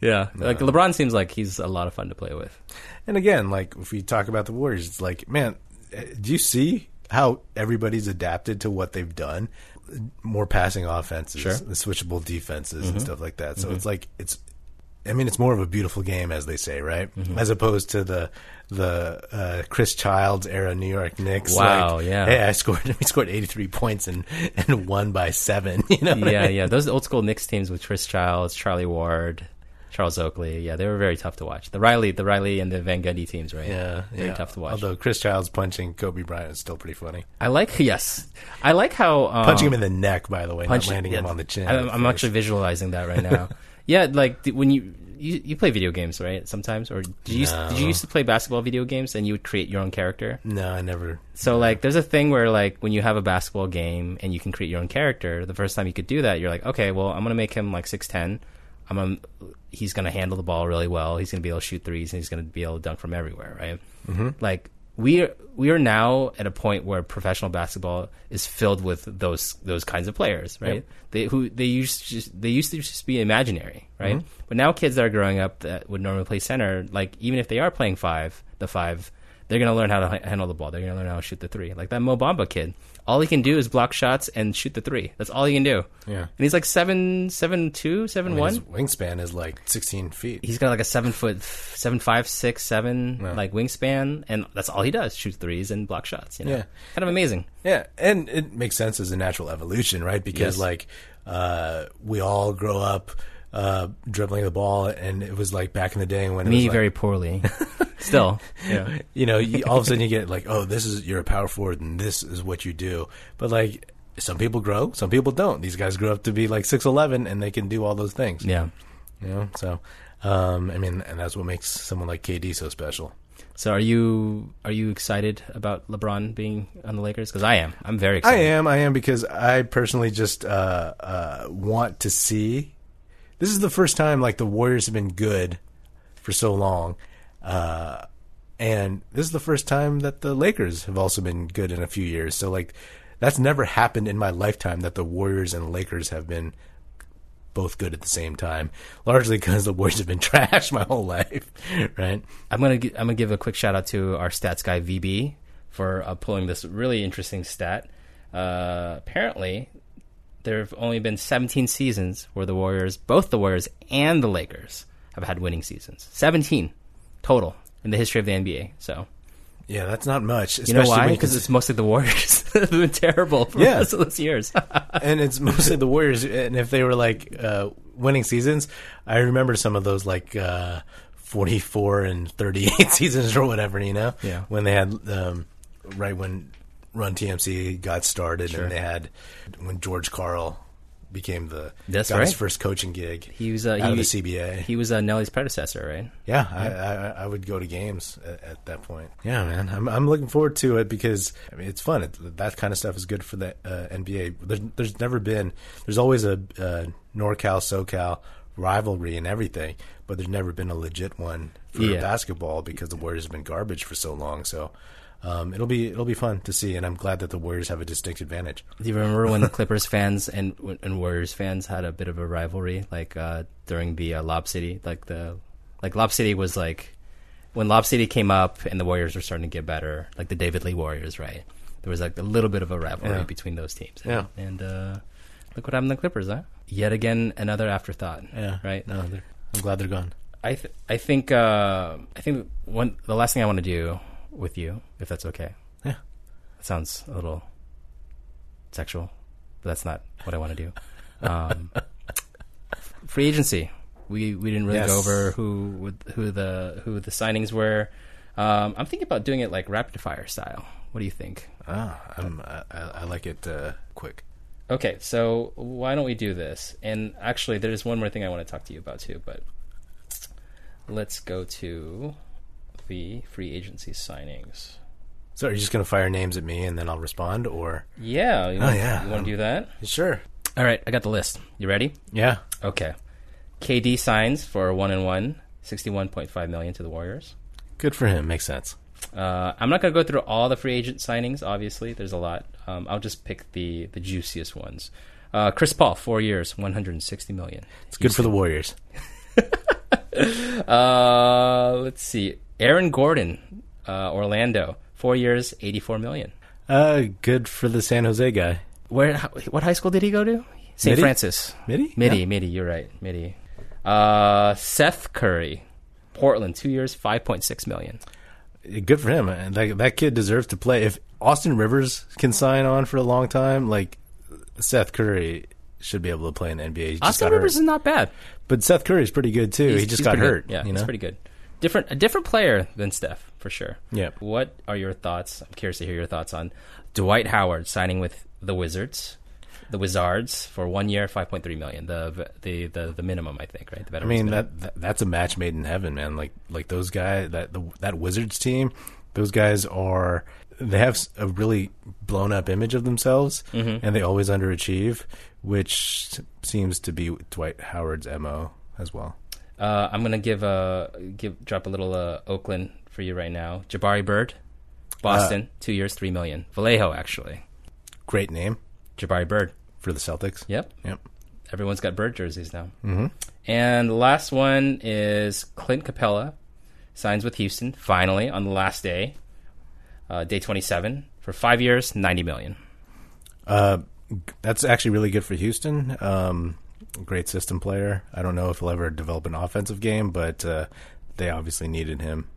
Yeah, like LeBron seems like he's a lot of fun to play with. And again, like if we talk about the Warriors, it's like, man, eh, do you see how everybody's adapted to what they've done? More passing offenses, Sure. Mm-hmm. the switchable defenses, and stuff like that. So it's like it's. I mean, it's more of a beautiful game, as they say, right? Mm-hmm. As opposed to the the uh, Chris Childs era New York Knicks. Wow, like, yeah. Hey, I scored. (laughs) We scored eighty three points and and won by seven. (laughs) You know? what I yeah, mean? yeah. Those old school Knicks teams with Chris Childs, Charlie Ward, Charles Oakley. Yeah, they were very tough to watch. The Riley, the Riley and the Van Gundy teams, right? Yeah, very yeah. tough to watch. Although Chris Childs punching Kobe Bryant is still pretty funny. I like (laughs) yes, I like how um, Punching him in the neck, by the way, punch- not landing him on the chin. I, I'm actually visualizing that right now. Yeah, like when you, you you play video games, right? Sometimes, or did you used, did you used to play basketball video games and you would create your own character? No, I never. So like, there's a thing where like when you have a basketball game and you can create your own character. The first time you could do that, you're like, okay, well, I'm gonna make him like six ten. I'm gonna, he's gonna handle the ball really well. He's gonna be able to shoot threes and he's gonna be able to dunk from everywhere, right? Mm-hmm. Like we are, we are now at a point where professional basketball is filled with those those kinds of players, right? Yep. They who they used to just, they used to just be imaginary, right? Mm-hmm. But now kids that are growing up that would normally play center, like even if they are playing five, the five, they're gonna learn how to handle the ball. They're gonna learn how to shoot the three. Like that Mo Bamba kid, all he can do is block shots and shoot the three. That's all he can do. Yeah. and he's like seven, seven two, seven I mean, one. his wingspan is like 16 feet. He's got like a seven foot, seven five, six, seven Yeah. like wingspan, and that's all he does: shoot threes and block shots. You know, Yeah. kind of amazing. Yeah, and it makes sense as a natural evolution, right? Because Yes. like uh, we all grow up uh, dribbling the ball, and it was like back in the day when it Me was like, very poorly. (laughs) Still, yeah. (laughs) you know, you, all of a sudden you get like, oh, this is you're a power forward, and this is what you do. But like, some people grow, some people don't. These guys grow up to be like six eleven, and they can do all those things. Yeah. You know, so um, I mean, and that's what makes someone like KD so special. So are you are you excited about LeBron being on the Lakers? Because I am. I'm very I am. I am because I personally just uh, uh, want to see. This is the first time like the Warriors have been good for so long, uh, and this is the first time that the Lakers have also been good in a few years. So like that's never happened in my lifetime that the Warriors and Lakers have been both good at the same time. Largely because the Warriors have been (laughs) trash my whole life, (laughs) right? I'm gonna gi- I'm gonna give a quick shout out to our stats guy VB for uh, pulling this really interesting stat. Uh, apparently, there have only been 17 seasons where the Warriors, both the Warriors and the Lakers, have had winning seasons. 17 total in the history of the NBA. So Yeah, that's not much. you know why? Because it's mostly the Warriors (laughs) that have been terrible for Yeah. most of those years. (laughs) and it's mostly the Warriors. And if they were like uh, winning seasons, I remember some of those like uh, forty-four and thirty-eight (laughs) seasons or whatever. You know, Yeah. when they had um, right when Run TMC got started, Sure. and they had when George Karl became the That's got his right. first coaching gig. he was uh, out of the CBA. he was uh, Nellie's predecessor, right? Yeah, I, I, I would go to games at, at that point. Yeah, man, I'm I'm looking forward to it because I mean it's fun. It, that kind of stuff is good for the uh, NBA. There's, there's never been there's always a uh, NorCal SoCal rivalry and everything, but there's never been a legit one for Yeah. basketball because the Warriors have been garbage for so long. So. Um, it'll be it'll be fun to see, and I'm glad that the Warriors have a distinct advantage. Do you remember when the (laughs) Clippers fans and and Warriors fans had a bit of a rivalry, like uh, during the uh, Lob City, like the like Lob City was like when Lob City came up and the Warriors were starting to get better, like the David Lee Warriors, right? There was like a little bit of a rivalry Yeah. between those teams. Yeah. and uh, look what happened to the Clippers, huh? Yet again, another afterthought. Yeah, right. No, I'm glad they're gone. I th- I think uh, I think one the last thing I want to do with you, if that's okay. Yeah. That sounds a little sexual, but that's not what I want to do. (laughs) Um, free agency. We we didn't really Yes. go over who would, who the who the signings were. Um, I'm thinking about doing it like rapid fire style. What do you think? Ah, I'm, I, I I like it uh, quick. Okay, so why don't we do this? And actually, there's one more thing I want to talk to you about too, but let's go to the free agency signings. So, are you just going to fire names at me and then I'll respond, or Yeah, you Oh, want, yeah. you want to do that? sure? All right, I got the list. You ready? Yeah. Okay. KD signs for one and one, 61.5 million to the Warriors. Good for him. Makes sense. Uh, I'm not going to go through all the free agent signings. Obviously, there's a lot. Um, I'll just pick the the juiciest ones. Uh, Chris Paul, four years, 160 million. It's good for the Warriors. (laughs) Uh, let's see. Aaron Gordon, uh, Orlando, four years, 84 million. Uh, good for the San Jose guy. Where? What high school did he go to? St. Francis. Mitty? Mitty, Yeah. Mitty. You're right, Mitty. Uh, Seth Curry, Portland, two years, 5.6 million. Good for him. And that, that kid deserves to play. If Austin Rivers can sign on for a long time, like Seth Curry should be able to play in the NBA. He Austin Rivers hurt. is not bad. But Seth Curry is pretty good too. He's- he just got hurt. Good. Yeah, you he's pretty good. Different, a different player than Steph for sure. Yeah. What are your thoughts? I'm curious to hear your thoughts on Dwight Howard signing with the Wizards, the Wizards for one year, 5.3 million. The the the, the minimum, I think, right? The I mean that, that that's a match made in heaven, man. Like like those guys that the, that Wizards team, those guys are they have a really blown up image of themselves, Mm-hmm. and they always underachieve, which seems to be Dwight Howard's mo as well. Uh, I'm gonna give a give drop a little uh, Oakland for you right now. Jabari Bird, Boston, two years, three million. Vallejo, actually. Great name Jabari Bird. for the Celtics. Yep, Yep. everyone's got Bird jerseys now. Mm-hmm. And the last one is Clint Capela signs with Houston finally on the last day, uh, day 27 for five years, 90 million. Uh, that's actually really good for Houston. Um, great system player. I don't know if he'll ever develop an offensive game, but uh, they obviously needed him.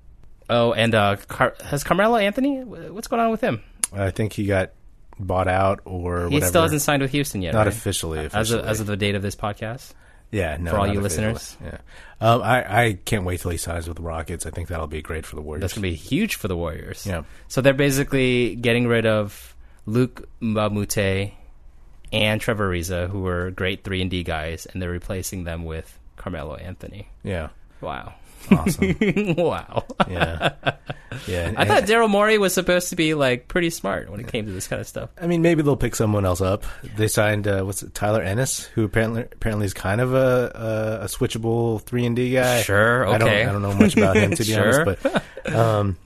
Oh, and uh, Car- has Carmelo Anthony? What's going on with him? I think he got bought out or He whatever. still hasn't signed with Houston yet. Not right? officially, As of, as of the date of this podcast. Yeah, no, For all you officially. listeners. Yeah, um, I I can't wait till he signs with the Rockets. I think that'll be great for the Warriors. That's going to be huge for the Warriors. Yeah. So they're basically getting rid of Luke Mbamute and Trevor Ariza, who were great three and D guys, and they're replacing them with Carmelo Anthony. yeah, Wow. awesome. (laughs) wow. yeah, yeah. (laughs) I thought Daryl Morey was supposed to be like pretty smart when it came to this kind of stuff. I mean, maybe they'll pick someone else up. They signed uh, what's it, Tyler Ennis, who apparently apparently is kind of a a, a switchable three and D guy. Sure, I don't okay. I don't know much about him to be (laughs) Sure. honest, but um,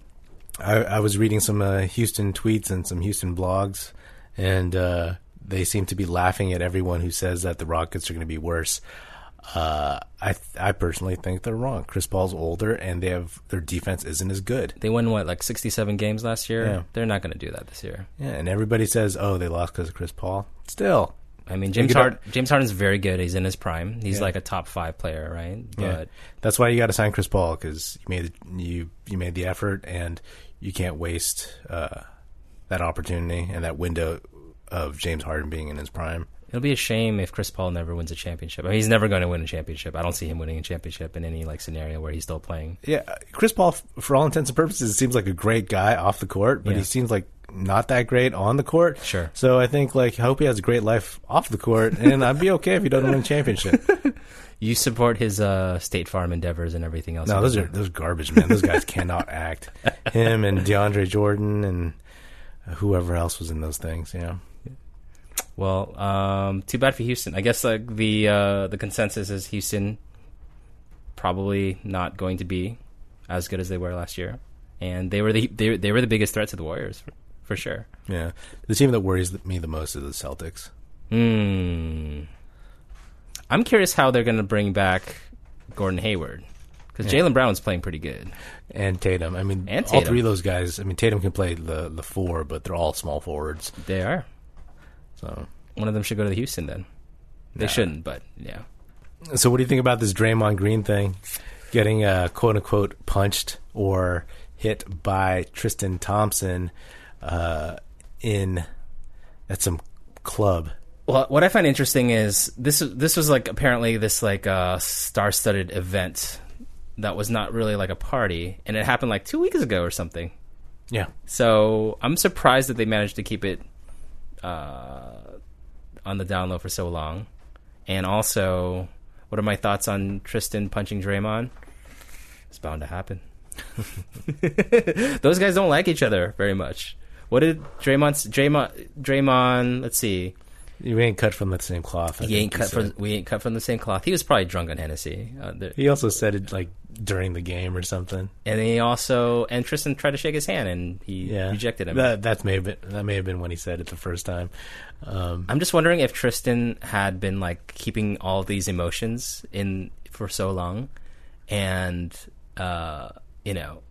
I, I was reading some uh, Houston tweets and some Houston blogs, and uh, they seem to be laughing at everyone who says that the Rockets are going to be worse. Uh, I I personally think they're wrong. Chris Paul's older, and they have their defense isn't as good. They won what, like sixty-seven games last year. Yeah. They're not going to do that this year. Yeah, and everybody says, "Oh, they lost because of Chris Paul." Still, I mean, James Harden. James Harden's very good. He's in his prime. He's Yeah. like a top five player, right? Yeah, that's why you got to sign Chris Paul because you made you you made the effort, and you can't waste uh, that opportunity and that window of James Harden being in his prime. It'll be a shame if Chris Paul never wins a championship. I mean, he's never going to win a championship. I don't see him winning a championship in any like scenario where he's still playing. Yeah, Chris Paul, for all intents and purposes, seems like a great guy off the court, but Yeah. he seems like not that great on the court. Sure. So I think like I hope he has a great life off the court, and I'd be okay if he doesn't win a championship. (laughs) You support his uh, State Farm endeavors and everything else. No, those are those garbage, man. Those guys cannot act. (laughs) Him and DeAndre Jordan and whoever else was in those things. Yeah. Well, um, too bad for Houston. I guess like the uh, the consensus is Houston probably not going to be as good as they were last year, and they were the they, they were the biggest threat to the Warriors for, for sure. Yeah, the team that worries me the most is the Celtics. Hmm. I'm curious how they're going to bring back Gordon Hayward because Yeah. Jaylen Brown's playing pretty good. And Tatum. I mean, And all three of those guys. I mean, Tatum can play the the four, but they're all small forwards. They are. So, One of them should go to the Houston then. They shouldn't, but yeah. so what do you think about this Draymond Green thing? getting uh, quote unquote punched or hit by Tristan Thompson uh, in at some club. Well, what I find interesting is this. This was like apparently this like uh, star-studded event that was not really like a party, and it happened like two weeks ago or something. Yeah, So I'm surprised that they managed to keep it uh, on the down low for so long. And also, what are my thoughts on Tristan punching Draymond? It's bound to happen. (laughs) Those guys don't like each other very much. What did Draymond? Draymond? Draymond? Let's see. You ain't cut from the same cloth. I He ain't cut said. from. We ain't cut from the same cloth. He was probably drunk on Hennessy. Uh, there- He also said it like during the game or something. and he also and Tristan tried to shake his hand and he Yeah, rejected him. That that may have been that may have been when he said it the first time. Um, I'm just wondering if Tristan had been like keeping all these emotions in for so long, and uh, you know,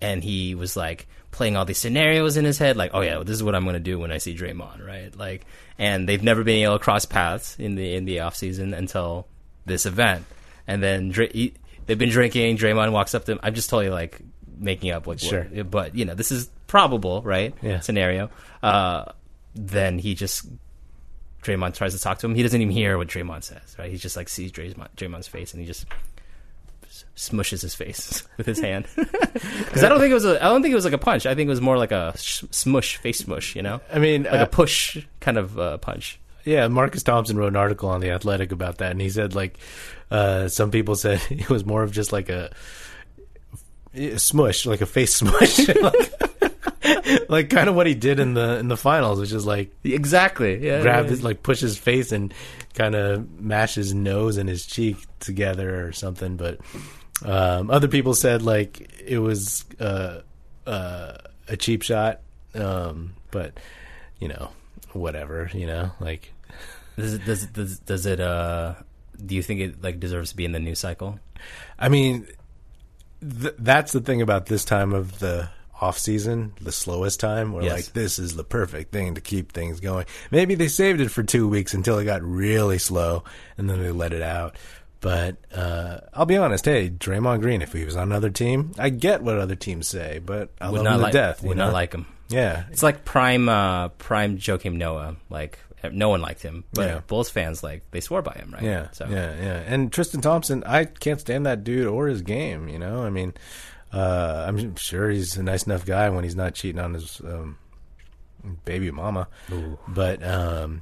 and he was like playing all these scenarios in his head, like, oh yeah, this is what I'm going to do when I see Draymond, right? Like, and they've never been able to cross paths in the in the off season until this event, and then Dra- he, they've been drinking. Draymond walks up to him. I'm just totally like making up what, Sure. what- but you know, this is probable, right? Yeah. Scenario. Uh, then he just Draymond tries to talk to him. He doesn't even hear what Draymond says, right? He just like sees Draymond, Draymond's face and he just smushes his face (laughs) with his (laughs) hand. (laughs) Because I don't think it was a, I don't think it was like a punch. I think it was more like a sh- smush, face smush, you know, I mean, like uh, a push kind of uh, punch. Yeah, Marcus Thompson wrote an article on the Athletic about that, and he said like uh, some people said it was more of just like a, a smush, like a face smush, like, like kind of what he did in the in the finals, which is like Exactly. Yeah. grab yeah. his like push his face and kind of mash his nose and his cheek together or something. But um, other people said like it was uh, uh, a cheap shot, um, but you know whatever, you know like. Does it, does, it- does, does it, uh, do you think it like deserves to be in the news cycle? I mean, th- that's the thing about this time of the off season, the slowest time, where Yes. like this is the perfect thing to keep things going. Maybe they saved it for two weeks until it got really slow, and then they let it out. But uh, I'll be honest. Hey, Draymond Green, if he was on another team, I get what other teams say, but I Would love not him to like, death. you would know? not like him. yeah, It's like prime, uh, prime Joakim Noah. Like no one liked him, but Yeah. Bulls fans like they swore by him, right? Yeah, So yeah, yeah. And Tristan Thompson, I can't stand that dude or his game. You know, I mean, uh, I'm sure he's a nice enough guy when he's not cheating on his um, baby mama. But um,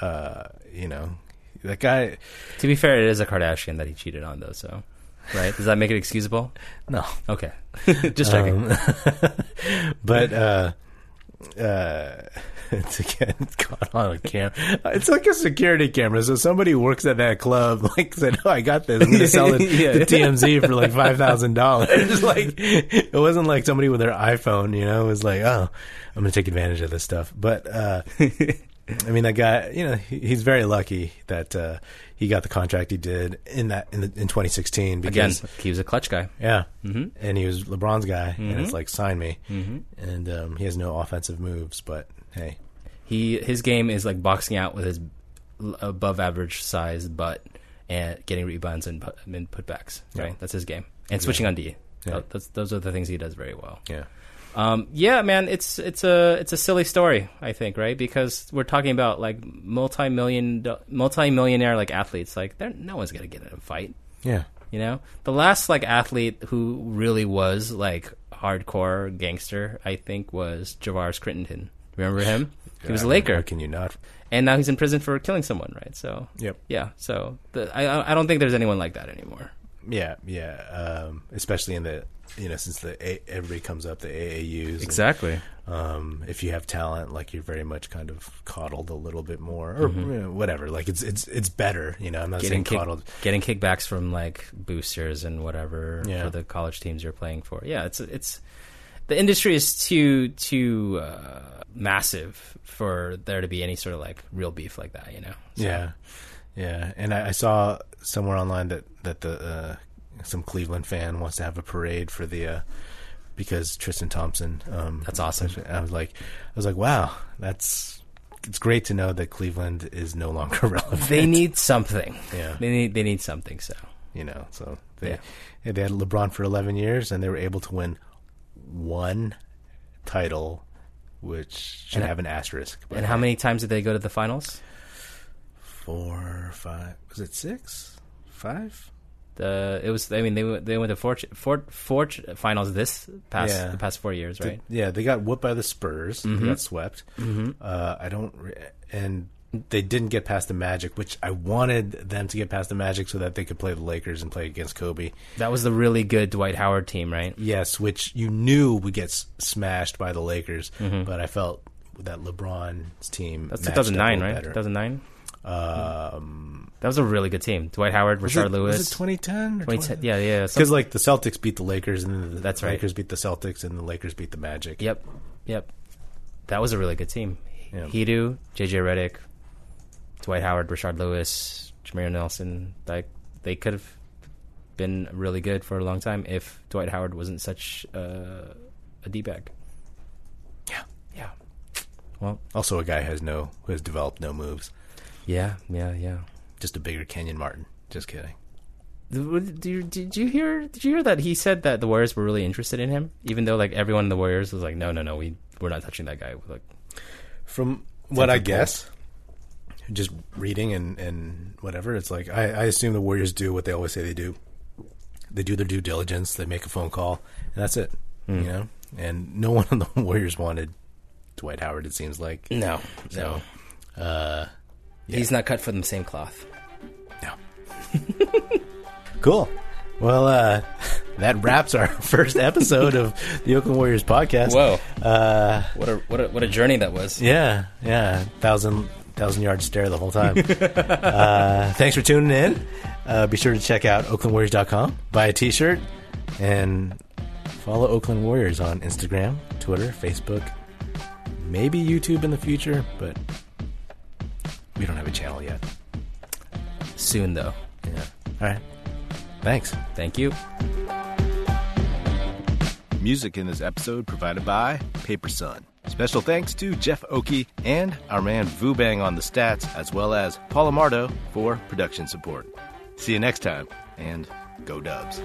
uh, you know, that guy. To be fair, it is a Kardashian that he cheated on, though. So, right? Does that make it excusable? (laughs) No, Okay, (laughs) just checking. Um, (laughs) but uh, uh, to get caught on a camera, it's like a security camera. So somebody works at that club, like said, "Oh, I got this. I'm going to sell it Yeah. to TMZ for like five thousand dollars." Like it wasn't like somebody with their iPhone. You know, it was like, "Oh, I'm going to take advantage of this stuff." But uh, I mean, that guy, you know, he, he's very lucky that uh, he got the contract he did in that in, the, in 2016 Again, because he was a Klutch guy. yeah, Mhm. and he was LeBron's guy, and Mm-hmm. it's like sign me, and um, he has no offensive moves, but hey, He his game is like boxing out with his above average size butt and getting rebounds and, put, and putbacks. Right, Yeah. that's his game. And switching on D. Yeah. Those are the things he does very well. yeah, Um, yeah, man, it's it's a it's a silly story, I think, right? Because we're talking about like multi million multi millionaire like athletes. Like, no one's gonna get in a fight. yeah, You know, the last like athlete who really was like hardcore gangster, I think, was Javaris Crittenton. Remember him? He was a How Laker, can you not? and now he's in prison for killing someone, right? So, Yep. yeah. So, the, I I don't think there's anyone like that anymore. Yeah, yeah, um, especially in the you know since the A- everybody comes up the AAUs. and, Exactly. um, if you have talent, like you're very much kind of coddled a little bit more, or you know, whatever. Like it's it's it's better. You know, I'm not Mm-hmm. Getting saying kick, coddled. getting kickbacks from like boosters and whatever Yeah. for the college teams you're playing for. Yeah, it's it's the industry is too too uh, massive for there to be any sort of like real beef like that. You know? So- Yeah, yeah. And I, I saw somewhere online that that the uh, some Cleveland fan wants to have a parade for the uh, because Tristan Thompson. Um, That's awesome. I was like, I was like, wow, that's it's great to know that Cleveland is no longer (laughs) relevant. They need something. Yeah. They need they need something. So you know. So they they had LeBron for 11 years, and they were able to win one title, which should And- have an asterisk. And how many times did they go to the finals? Four, five. Was it six? Five? The it was. I mean, they went- they went to four four four finals this past Yeah. the past four years, right? Yeah, they got whooped by the Spurs. Mm-hmm. They got swept. Uh, I don't, and they didn't get past the Magic, which I wanted them to get past the Magic so that they could play the Lakers and play against Kobe. That was the really good Dwight Howard team, right? Yes, which you knew would get s- smashed by the Lakers, but I felt that LeBron's team. Mm-hmm. That's matched up 2009, right? better. 2009. Um, That was a really good team. Dwight Howard, was Rashard it, Lewis. Was it 2010? Or 2010 yeah, yeah. Because like the Celtics beat the Lakers, and the That's right. Lakers beat the Celtics, and the Lakers beat the Magic. Yep, yep. That was a really good team. Yeah. Hedo, JJ Redick, Dwight Howard, Rashard Lewis, Jameer Nelson. Like they could have been really good for a long time if Dwight Howard wasn't such uh, a d bag. Yeah. Yeah. Well, Also, a guy has no who has developed no moves. yeah, yeah, yeah. Just a bigger Kenyon Martin. Just kidding. Did you, did you hear? Did you hear that he said that the Warriors were really interested in him, even though like everyone in the Warriors was like, no, no, no, we we're not touching that guy. Like, From what I Something guess, just reading and, and whatever, it's like I, I assume the Warriors do what they always say they do. They do their due diligence. They make a phone call, and that's it. Hmm. You know, and no one on the (laughs) Warriors wanted Dwight Howard. It seems like no, so. Uh, he's not cut from the same cloth. (laughs) cool. Well, uh, (laughs) that wraps our (laughs) first episode of the Oakland Warriors podcast. Whoa, Uh, what a what a what a journey that was. Yeah, yeah, thousand thousand yard stare the whole time. uh, thanks for tuning in. Uh, be sure to check out OaklandWarriors.com, buy a T-shirt, and follow Oakland Warriors on Instagram, Twitter, Facebook, maybe YouTube in the future, but we don't have a channel yet. Soon though. Yeah. All right. Thanks. Thank you. Music in this episode provided by Paper Sun. Special thanks to Jeff Oakey and our man Vubang on the stats, as well as Paul Amardo for production support. See you next time, and go Dubs.